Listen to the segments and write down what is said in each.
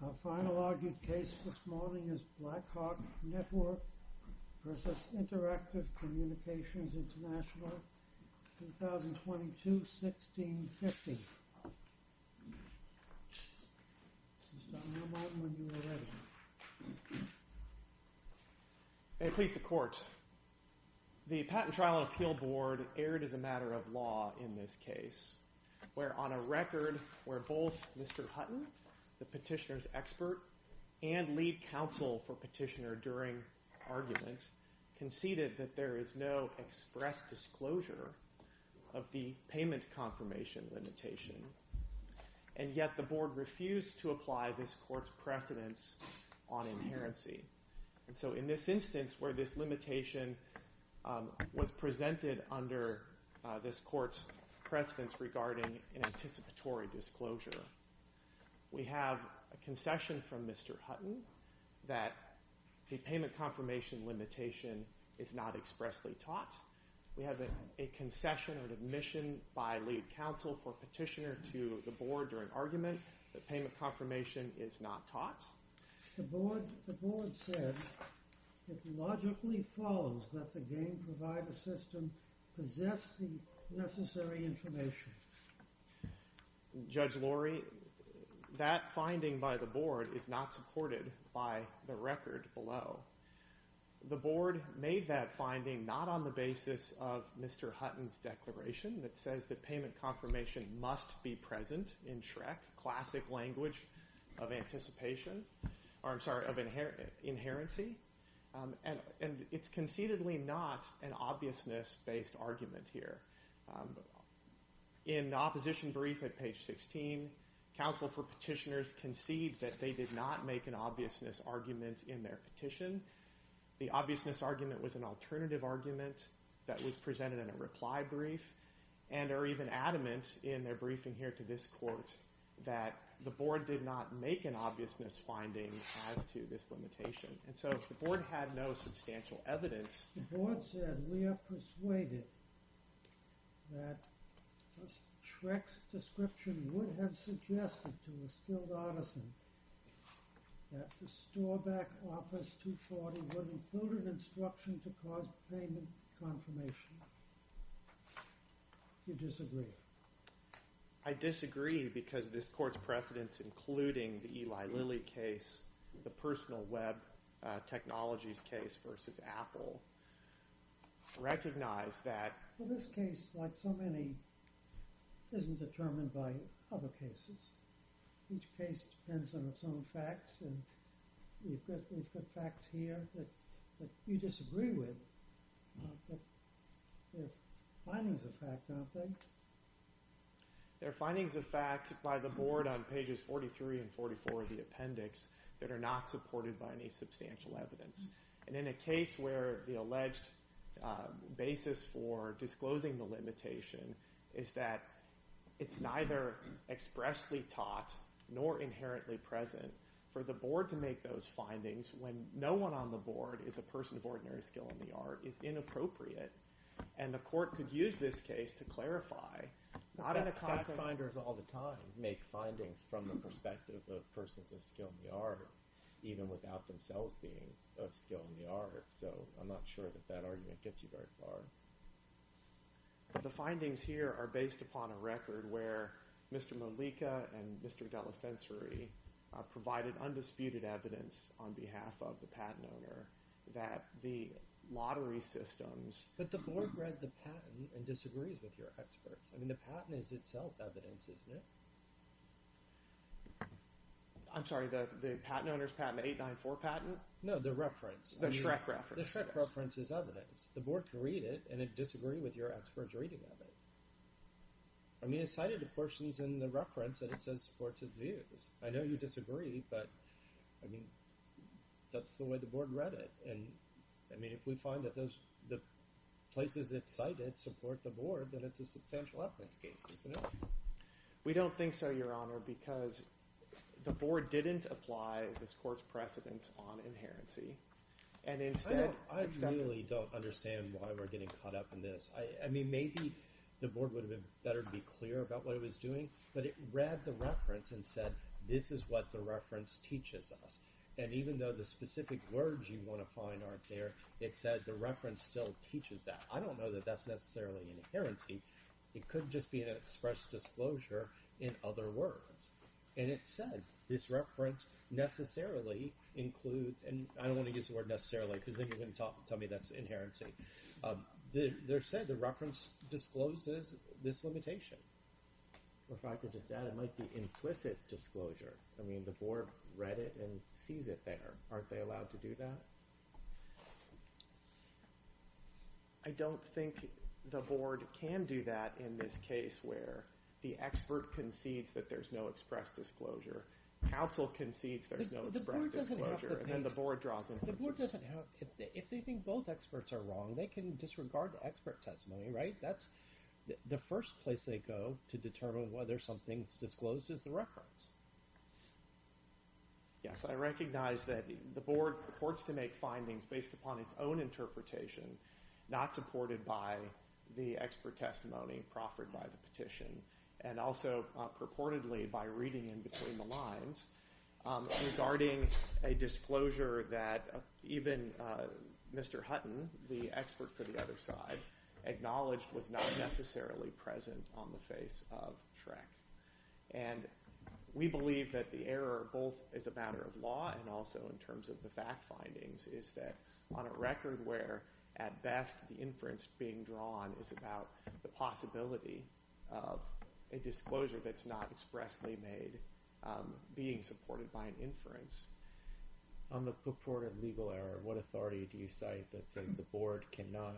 Our final argued case this morning is Blackhawk Network v. Interactive Communications International, 2022-16-50. Mr. Amon, when you are ready. May it please the Court. The Patent Trial and Appeal Board erred as a matter of law in this case, where on a record where both Mr. Hutton, the petitioner's expert, and lead counsel for petitioner during argument conceded that there is no express disclosure of the payment confirmation limitation, and yet the Board refused to apply this Court's precedence on inherency. And so in this instance where this limitation um, was presented under uh, this Court's precedence regarding an anticipatory disclosure, we have a concession from Mr. Hutton that the payment confirmation limitation is not expressly taught. We have a concession or an admission by lead counsel for petitioner to the Board during argument that payment confirmation is not taught. The Board said it logically follows that the game provider system possessed the necessary information. Judge Lourie, that finding by the Board is not supported by the record below. The Board made that finding not on the basis of Mr. Hutton's declaration that says that payment confirmation must be present in SHREC, classic language of anticipation, or I'm sorry, of inherency, um, and it's concededly not an obviousness-based argument here. Um, in the opposition brief at page 16, counsel for petitioners concede that they did not make an obviousness argument in their petition. The obviousness argument was an alternative argument that was presented in a reply brief, and are even adamant in their briefing here to this Court that the Board did not make an obviousness finding as to this limitation. And so if the Board had no substantial evidence. The Board said we are persuaded that SHREC's description would have suggested to a skilled artisan that the store back office 240 would include an instruction to cause payment confirmation. You disagree? I disagree because this Court's precedents, including the Eli Lilly case, the personal web uh, technologies case versus Apple, recognize that... Well, this case, like so many, isn't determined by other cases. Each case depends on its own facts, and we've got facts here that you disagree with, but they're findings of fact, aren't they? They're findings of fact by the Board on pages 43 and 44 of the appendix that are not supported by any substantial evidence. And in a case where the alleged uh, basis for disclosing the limitation is that it's neither expressly taught nor inherently present, for the Board to make those findings when no one on the Board is a person of ordinary skill in the art is inappropriate. And the Court could use this case to clarify, not in a context... Fact-finders all the time make findings from the perspective of persons of skill in the art, even without themselves being of skill in the art. So I'm not sure that that argument gets you very far. The findings here are based upon a record where Mr. Malika and Mr. Della Sensory uh, provided undisputed evidence on behalf of the patent owner that the lottery systems... But the Board read the patent and disagrees with your experts. I mean, the patent is itself evidence, isn't it? I'm sorry, the patent owner's patent, the 894 patent? No, the reference. The Shrek reference. The Shrek reference is evidence. The Board can read it and it disagree with your experts' reading of it. I mean, it cited the portions in the reference that it says supports its views. I know you disagree, but, I mean, that's the way the Board read it. And, I mean, if we find that those the places it cited support the Board, then it's a substantial evidence case, isn't it? We don't think so, Your Honor, because the Board didn't apply this Court's precedence on inherency. And instead... I really don't understand why we're getting caught up in this. I mean, maybe the Board would have been better to be clear about what it was doing, but it read the reference and said, this is what the reference teaches us. And even though the specific words you want to find aren't there, it said the reference still teaches that. I don't know that that's necessarily inherency. It could just be an express disclosure in other words. And it said this reference necessarily includes, and I don't want to use the word necessarily because then you're going to tell me that's inherency. Um, they said the reference discloses this limitation. Or if I could just add, it might be implicit disclosure. I mean, the board read it and sees it there. Aren't they allowed to do that? I don't think the board can do that in this case where the expert concedes that there's no express disclosure. Counsel concedes there's no express disclosure, and then the board draws inferences. The board doesn't have, if they think both experts are wrong, they can disregard the expert testimony, right? That's the first place they go to determine whether something's disclosed is the reference. Yes, I recognize that the board purports to make findings based upon its own interpretation, not supported by the expert testimony proffered by the petition, and also uh, purportedly by reading in between the lines um, regarding a disclosure that uh, even uh, Mr. Hutton, the expert for the other side, acknowledged was not necessarily present on the face of Shrek. And we believe that the error, both as a matter of law and also in terms of the fact findings, is that on a record where, at best, the inference being drawn is about the possibility of a disclosure that's not expressly made um, being supported by an inference. On the purported legal error, what authority do you cite that says the board cannot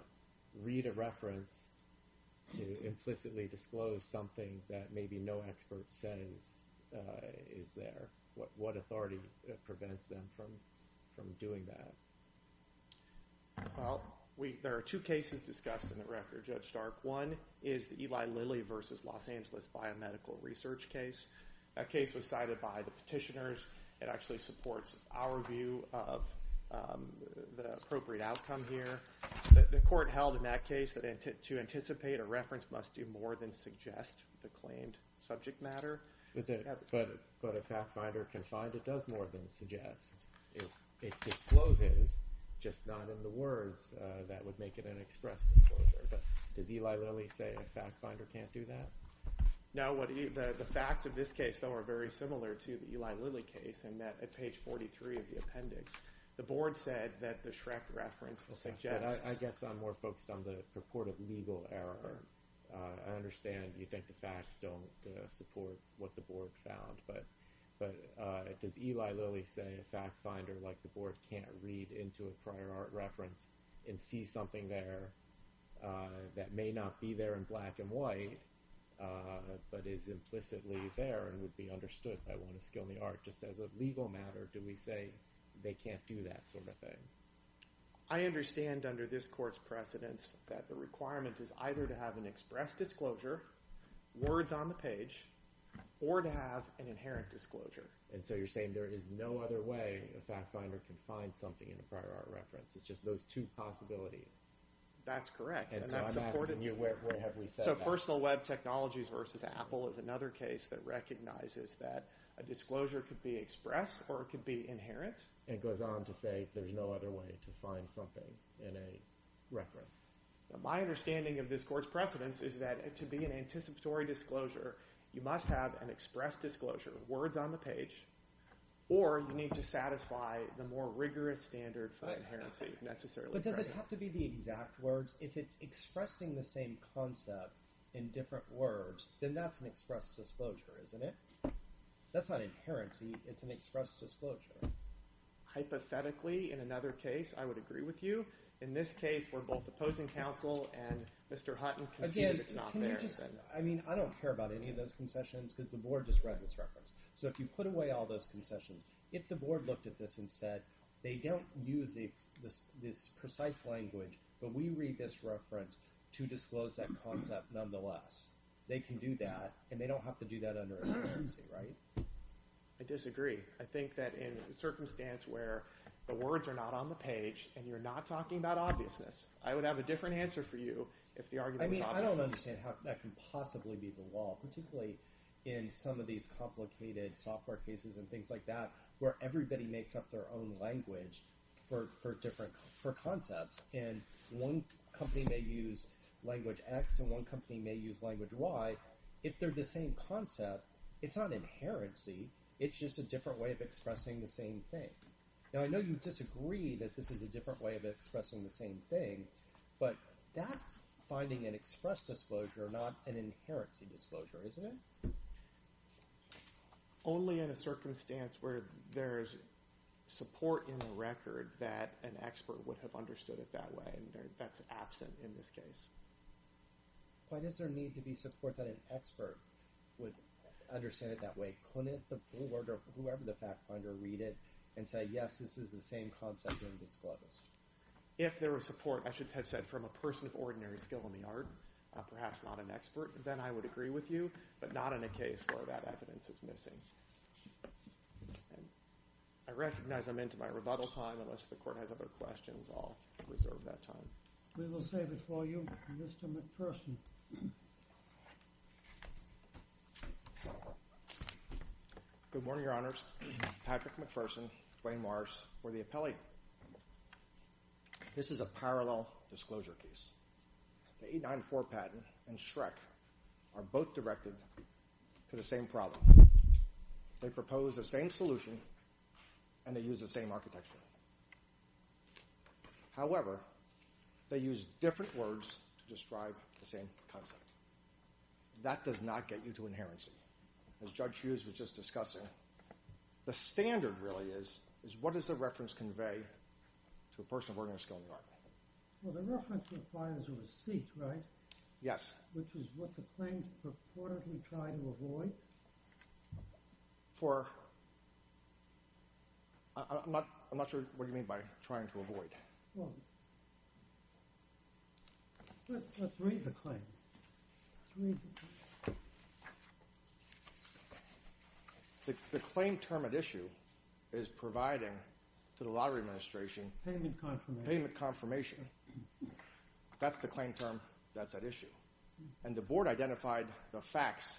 read a reference to implicitly disclose something that maybe no expert says uh, is there? What authority uh, prevents them from doing that? Well, there are two cases discussed in the record, Judge Stark. One is the Eli Lilly v. Los Angeles Biomedical Research case. That case was cited by the petitioners. It actually supports our view of um, the appropriate outcome here. The court held in that case that to anticipate a reference must do more than suggest the claimed subject matter. But a fact finder can find it does more than suggest. It discloses, just not in the words uh, that would make it an express disclosure. But does Eli Lilly say a fact finder can't do that? No. The facts of this case, though, are very similar to the Eli Lilly case in that at page 43 of the appendix, the board said that the Shrek reference suggests... I guess I'm more focused on the purported legal error. Uh, I understand you think the facts don't uh, support what the board found. But Uh, does Eli Lilly say a fact finder like the board can't read into a prior art reference and see something there uh, that may not be there in black and white, uh, but is implicitly there and would be understood by one of skill in the art? Just as a legal matter, do we say they can't do that sort of thing? I understand under this court's precedence that the requirement is either to have an express disclosure, words on the page, or to have an inherent disclosure. And so you're saying there is no other way a fact finder can find something in a prior art reference. It's just those two possibilities. That's correct. And so I'm asking you, where have we said that? So Personal Web Technologies versus Apple is another case that recognizes that a disclosure could be express or it could be inherent. It goes on to say there's no other way to find something in a reference. My understanding of this court's precedence is that to be an anticipatory disclosure, you must have an express disclosure, words on the page, or you need to satisfy the more rigorous standard for inherency necessarily. But does it have to be the exact words? If it's expressing the same concept in different words, then that's an express disclosure, isn't it? That's not inherency. It's an express disclosure. Hypothetically, in another case, I would agree with you. In this case, where both opposing counsel and Mr. Hutton concede it's not there. I mean, I don't care about any of those concessions because the board just read this reference. So if you put away all those concessions, if the board looked at this and said they don't use this precise language, but we read this reference to disclose that concept nonetheless, they can do that, and they don't have to do that under a inherency, right? I disagree. I think that in a circumstance where the words are not on the page and you're not talking about obviousness, I would have a different answer for you if the argument was obvious. I mean, I don't understand how that can possibly be the law, particularly in some of these complicated software cases and things like that, where everybody makes up their own language for, for different for concepts, and one company may use language X and one company may use language Y. If they're the same concept, it's not inherency. It's just a different way of expressing the same thing. Now, I know you disagree that this is a different way of expressing the same thing, but that's finding an express disclosure, not an inherency disclosure, isn't it? Only in a circumstance where there's support in the record that an expert would have understood it that way, and that's absent in this case. Why does there need to be support that an expert would understand it that way? Couldn't the board or whoever the fact finder read it and say, yes, this is the same concept being disclosed? If there was support, I should have said, from a person of ordinary skill in the art, uh, perhaps not an expert, then I would agree with you, but not in a case where that evidence is missing. I recognize I'm into my rebuttal time. Unless the court has other questions, I'll reserve that time. We will save it for you, Mr. McPherson. Good morning, Your Honors. Patrick McPherson, Duane Morris for the appellate. This is a parallel disclosure case. The 894 patent and Shrek are both directed to the same problem. They propose the same solution, and they use the same architecture. However, they use different words to describe the same concept. That does not get you to inherency. As Judge Hughes was just discussing, the standard really is, is what does the reference convey to a person of ordinary skill in the art? Well, the reference requires a receipt, right? Yes. Which is what the claims purportedly try to avoid? For, I'm not sure what you mean by trying to avoid. Well, let's read the claim. Let's read the claim term at issue is providing to the Lottery Administration Payment confirmation. Payment confirmation. That's the claim term that's at issue. And the board identified the facts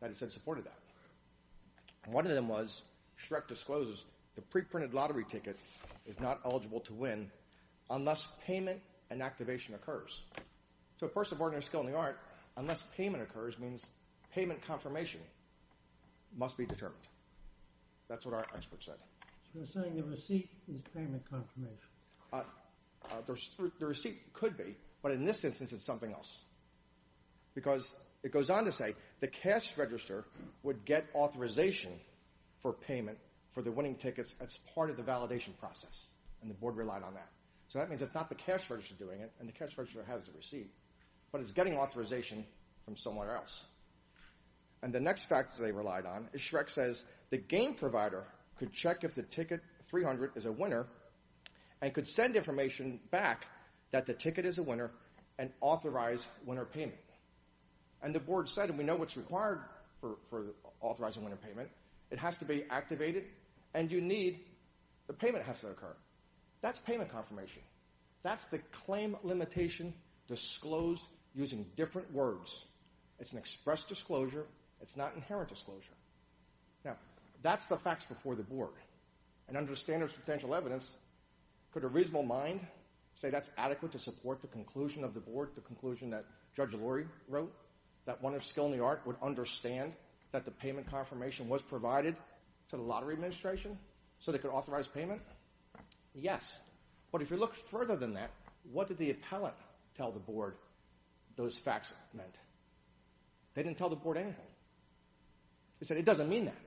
that it said supported that. One of them was, Shrek discloses the pre-printed lottery ticket is not eligible to win unless payment and activation occurs. So a person of ordinary skill in the art, unless payment occurs means payment confirmation must be determined. That's what our expert said. So you're saying the receipt is payment confirmation? Uh, uh, the receipt could be, but in this instance it's something else. Because it goes on to say the cash register would get authorization for payment for the winning tickets as part of the validation process. And the board relied on that. So that means it's not the cash register doing it, and the cash register has the receipt, but it's getting authorization from somewhere else. And the next fact they relied on is Shrek says the game provider could check if the ticket 300 is a winner and could send information back that the ticket is a winner and authorize winner payment. And the board said, and we know what's required for authorizing winner payment, it has to be activated and you need, the payment has to occur. That's payment confirmation. That's the claim limitation disclosed using different words. It's an express disclosure. It's not inherent disclosure. Now, that's the facts before the board. And under standards of potential evidence, could a reasonable mind say that's adequate to support the conclusion of the board, the conclusion that Judge Lourie wrote, that one of skill in the art would understand that the payment confirmation was provided to the lottery administration so they could authorize payment? Yes. But if you look further than that, what did the appellant tell the board those facts meant? They didn't tell the board anything. They said it doesn't mean that.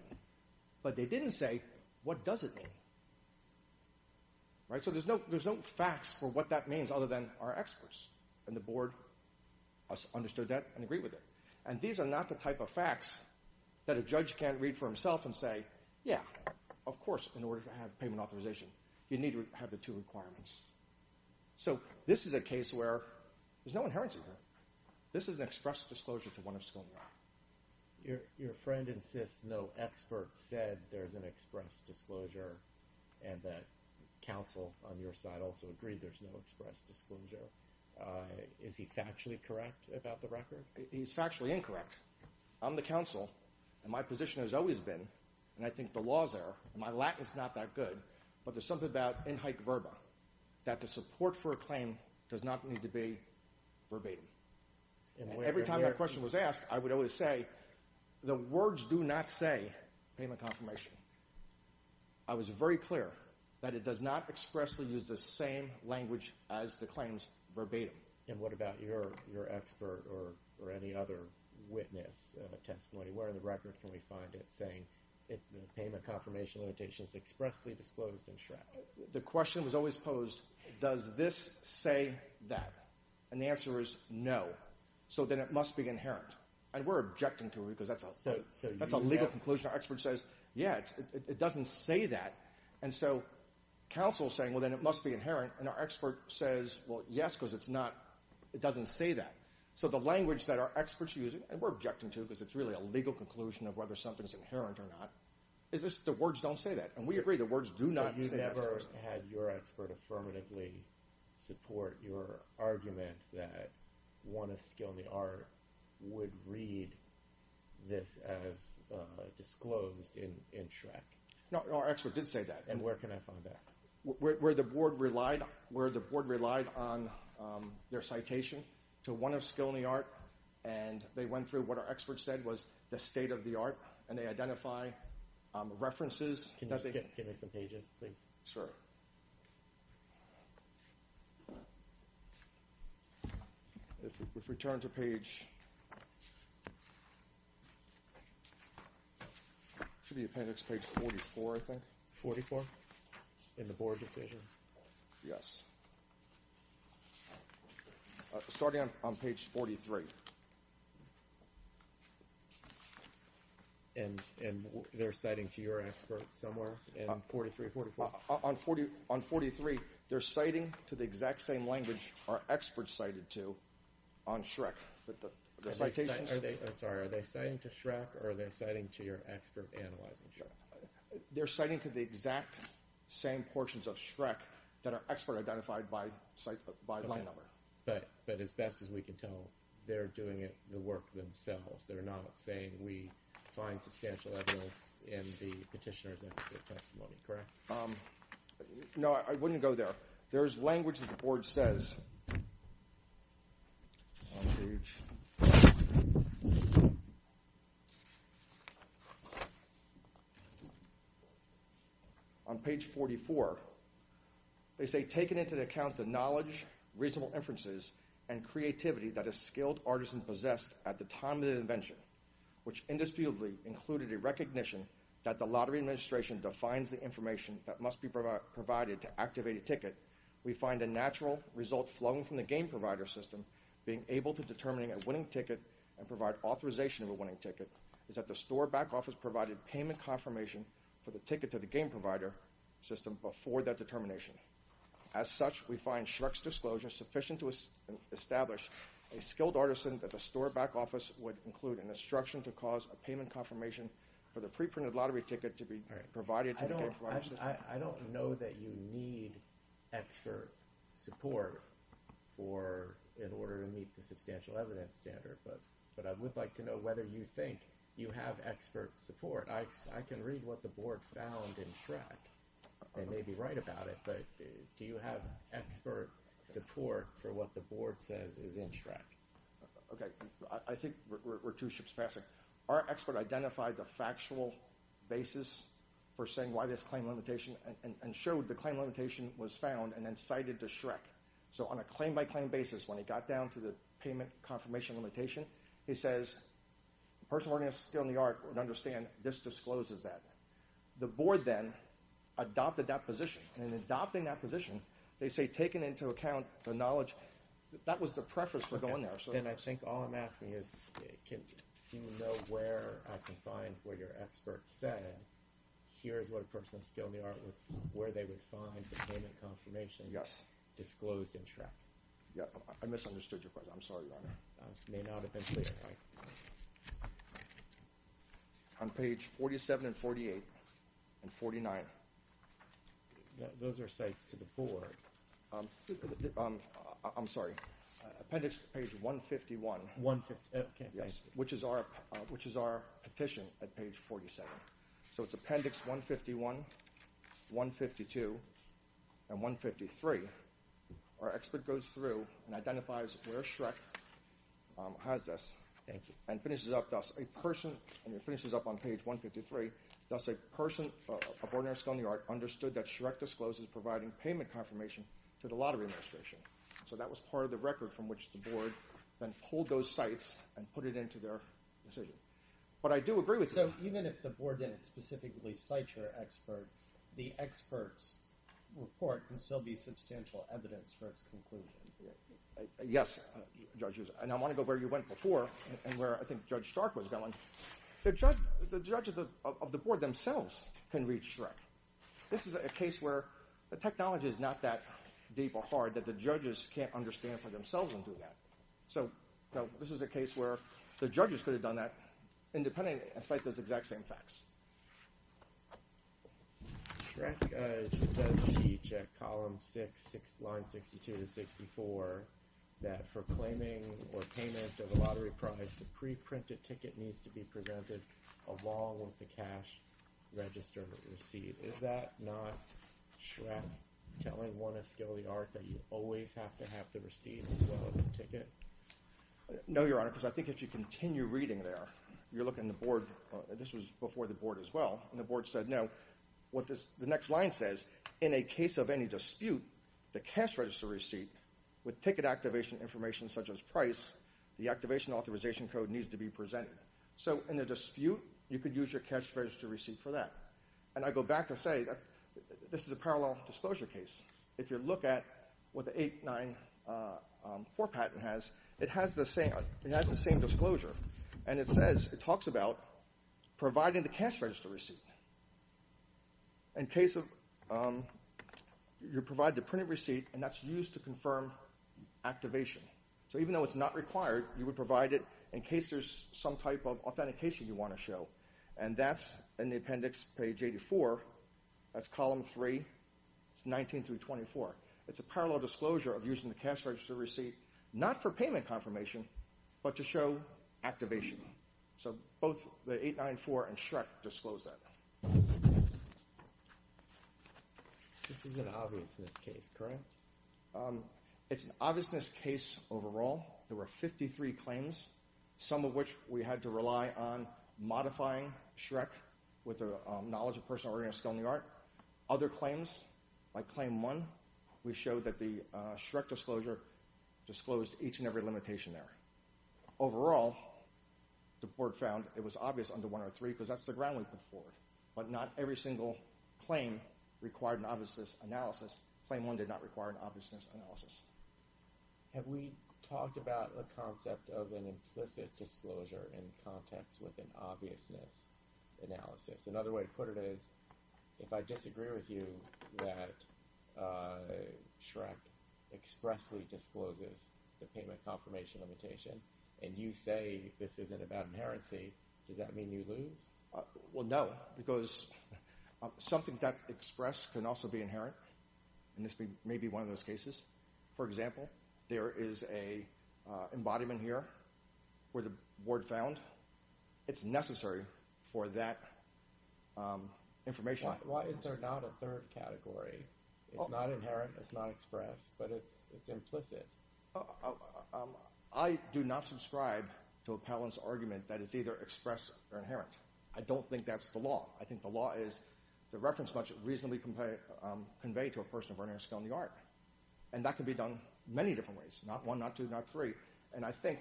But they didn't say, what does it mean? Right? So there's no facts for what that means other than our experts. And the board understood that and agreed with it. And these are not the type of facts that a judge can't read for himself and say, yeah, of course, in order to have payment authorization, you need to have the two requirements. So this is a case where there's no inherency here. This is an express disclosure to one of skill in. Your friend insists no expert said there's an express disclosure and that counsel on your side also agreed there's no express disclosure. Uh, is he factually correct about the record? He's factually incorrect. I'm the counsel. and my position has always been, and I think the law's there, and my Latin's not that good, but there's something about in haec verba, that the support for a claim does not need to be verbatim. And every time that question was asked, I would always say, the words do not say payment confirmation. I was very clear that it does not expressly use the same language as the claims verbatim. And what about your, your expert or, or any other witness uh, testimony? Where in the record can we find it saying it, the payment confirmation limitation is expressly disclosed in SHREC? The question was always posed, does this say that? And the answer is no. So then it must be inherent. And we're objecting to it because that's a, So- so that's a legal conclusion. Our expert says, yeah, it's, it, it doesn't say that. And so counsel is saying, well, then it must be inherent. And our expert says, well, yes, because it's not, it doesn't say that. So the language that our experts using, and we're objecting to because it's really a legal conclusion of whether something's inherent or not, is this the words don't say that. And we agree the words do not so you say that. never had your expert affirmatively support your argument that one of skill in the art would read this as uh, disclosed in, in SHREC. No, no, our expert did say that. And where can I find that? where, where the board relied, where the board relied on um, their citation to one of skill in the art, and they went through what our expert said was the state of the art, and they identify um, references Can you skip, give me some pages, please? Sure. If we turn to page. Should be appendix page 44, I think. 44 in the board decision. Yes. Uh, starting on, on page 43. And, and they're citing to your expert somewhere in 43, 44? Uh, on 40, on 43, they're citing to the exact same language our experts cited to on Shrek. But the, the Are they citations, I'm sorry, are they citing to Shrek or are they citing to your expert analyzing Shrek? they're citing to the exact same portions of Shrek that are expert identified by, line number. But, but as best as we can tell, they're doing it, the work themselves. They're not saying we find substantial evidence in the petitioner's expert testimony, correct? Um, no, I, I wouldn't go there. There's language that the board says on page. On page 44, they say, taking into account the knowledge, reasonable inferences, and creativity that a skilled artisan possessed at the time of the invention, which indisputably included a recognition that the Lottery Administration defines the information that must be provi- provided to activate a ticket, we find a natural result flowing from the game provider system being able to determine a winning ticket and provide authorization of a winning ticket is that the store back office provided payment confirmation for the ticket to the game provider system before that determination. As such, we find Shrek's disclosure sufficient to establish a skilled artisan that the store back office would include an instruction to cause a payment confirmation for the pre-printed lottery ticket to be provided to the game provider system. I, I don't know that you need expert support for, in order to meet the substantial evidence standard, but, I would like to know whether you think you have expert support. I, I can read what the board found in Shrek. They may be right about it, but uh, do you have expert support for what the board says is in Shrek? Okay, I, think we're, two ships passing. Our expert identified the factual basis for saying why this claim limitation and showed the claim limitation was found and then cited to Shrek. So on a claim by claim basis, when he got down to the payment confirmation limitation, he says, a person working as skill in the art would understand this discloses that. The board then adopted that position. And in adopting that position, they say taking into account the knowledge, that was the preface for going there. So Then I think all I'm asking is, do you know where I can find where your expert said, here's what a person of skill in the art would, where they would find the payment confirmation Yes. Disclosed in Shrek? Yeah, I misunderstood your question. I'm sorry, Your Honor. Uh, may not have been clear. On page 47 and 48 and 49, th- those are cites to the board. um, um, I- I'm sorry. appendix page 151. 150. Okay, Yes, which is our, uh, which is our petition at page 47. So it's appendix 151, 152, and 153. Our expert goes through and identifies where Shrek um, has this. Thank you. And finishes up, thus, a person, and it finishes up on page 153, thus a person uh, of ordinary skill in the art understood that Shrek discloses providing payment confirmation to the Lottery Administration. So that was part of the record from which the board then pulled those sites and put it into their decision. But I do agree with you. So even if the board didn't specifically cite your expert, the expert's report can still be substantial evidence for its conclusion. Yes, Judge and I want to go where you went before and- where I think Judge Stark was going. The judge, the judge of the, board themselves can read Shrek. This is a case where the technology is not that deep or hard that the judges can't understand for themselves and do that. So, this is a case where the judges could have done that independently and cite those exact same facts. Shrek uh, does teach at column 6, six, line 62 to 64, that for claiming or payment of a lottery prize, the pre-printed ticket needs to be presented along with the cash register receipt. Is that not Shrek telling one of skill the art that you always have to have the receipt as well as the ticket? No, Your Honor, because I think if you continue reading there, you're looking at the board, uh, this was before the board as well, and the board said, no, what the next line says, in a case of any dispute, the cash register receipt with ticket activation information such as price, the activation authorization code needs to be presented. So in a dispute, you could use your cash register receipt for that. And I go back to say that this is a parallel disclosure case. If you look at what the 894 uh, um, patent has, it has the same it has the same disclosure, and it says it talks about providing the cash register receipt. In case of um, you provide the printed receipt, and that's used to confirm activation. So even though it's not required, you would provide it in case there's some type of authentication you want to show. And that's in the appendix, page 84. That's column 3. It's 19 through 24. It's a parallel disclosure of using the cash register receipt, not for payment confirmation, but to show activation. So both the 894 and Shrek disclose that. This is an obviousness case, correct? Um, it's an obviousness case overall. There were 53 claims, some of which we had to rely on modifying Shrek with the um, knowledge of personal ordinary skill in the art. Other claims, like claim one, we showed that the uh, Shrek disclosure disclosed each and every limitation there. Overall, the board found it was obvious under 103 because that's the ground we put forward. But not every single claim required an obviousness analysis. Claim one did not require an obviousness analysis. Have we talked about the concept of an implicit disclosure in context with an obviousness analysis? Another way to put it is, if I disagree with you that uh, Shrek expressly discloses the payment confirmation limitation, and you say this isn't about inherency, does that mean you lose? Uh, well, no, because something that expressed can also be inherent, and this may, be one of those cases. For example, there is a uh, embodiment here where the board found it's necessary for that um, information. Why, is there not a third category? It's Oh. not inherent, it's not expressed, but it's it's implicit. Uh, uh, um, I do not subscribe to Appellant's argument that it's either expressed or inherent. I don't think that's the law. I think the law is the reference must reasonably convey, um, convey to a person of ordinary skill in the art. And that can be done many different ways, not one, not two, not three. And I think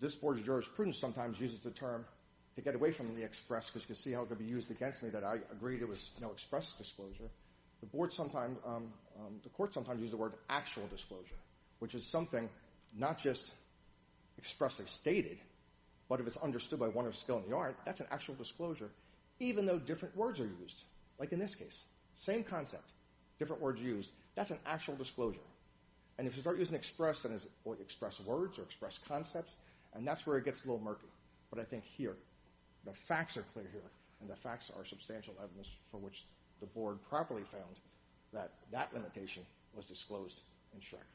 this board's jurisprudence sometimes uses the term to get away from the express, because you can see how it could be used against me that I agreed it was no express disclosure. The board sometimes, um, um, the court sometimes use the word actual disclosure, which is something not just expressly stated, but if it's understood by one of skill in the art, that's an actual disclosure, even though different words are used. Like in this case, same concept, different words used. That's an actual disclosure. And if you start using express, then it's express words or express concepts, and that's where it gets a little murky. But I think here, the facts are clear here, and the facts are substantial evidence for which the board properly found that that limitation was disclosed in Shrek.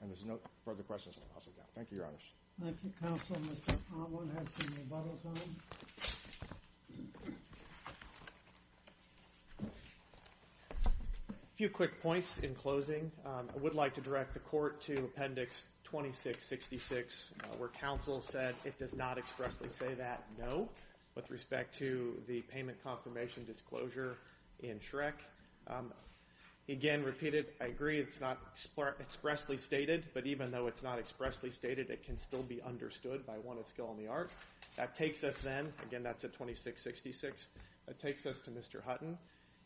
And there's no further questions, I'll sit down. Thank you, Your Honors. Thank you, counsel. Mr. Conlon has some rebuttal time. A few quick points in closing. Um, I would like to direct the court to Appendix 2666, uh, where counsel said it does not expressly say that, no, with respect to the payment confirmation disclosure in Shrek. Um, again repeated, I agree it's not expressly stated, but even though it's not expressly stated, it can still be understood by one of skill in the art. That takes us then, again, that's at 2666, that takes us to Mr. Hutton.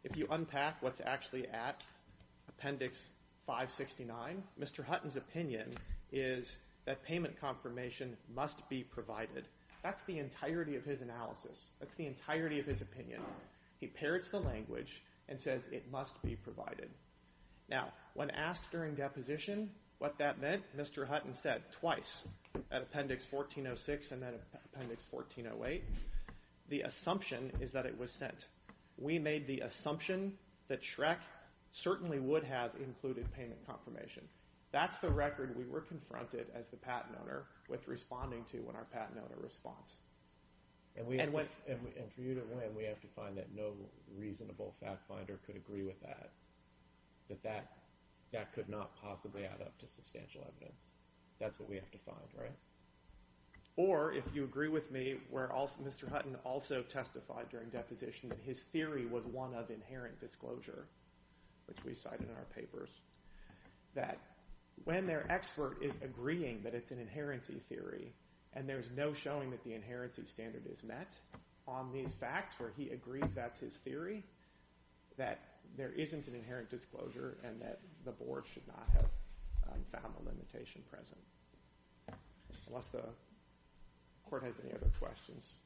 If you unpack what's actually at Appendix 569, Mr. Hutton's opinion is that payment confirmation must be provided. That's the entirety of his analysis. That's the entirety of his opinion. He parrots the language and says it must be provided. Now, when asked during deposition what that meant, Mr. Hutton said twice at Appendix 1406 and then Appendix 1408, the assumption is that it was sent. We made the assumption that Shrek certainly would have included payment confirmation. That's the record we were confronted as the patent owner with responding to when our patent owner responds. And, we And have when- to, and, we, and for you to win, we have to find that no reasonable fact finder could agree with that. That that that could not possibly add up to substantial evidence. That's what we have to find, right? Or if you agree with me, where also Mr. Hutton also testified during deposition that his theory was one of inherent disclosure, which we cited in our papers, that when their expert is agreeing that it's an inherency theory and there's no showing that the inherency standard is met on these facts where he agrees that's his theory, that there isn't an inherent disclosure and that the board should not have um, found the limitation present. Unless the court has any other questions,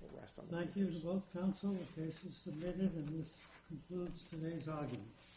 we'll rest on the Thank you to both counsel. The case is submitted, and this concludes today's arguments.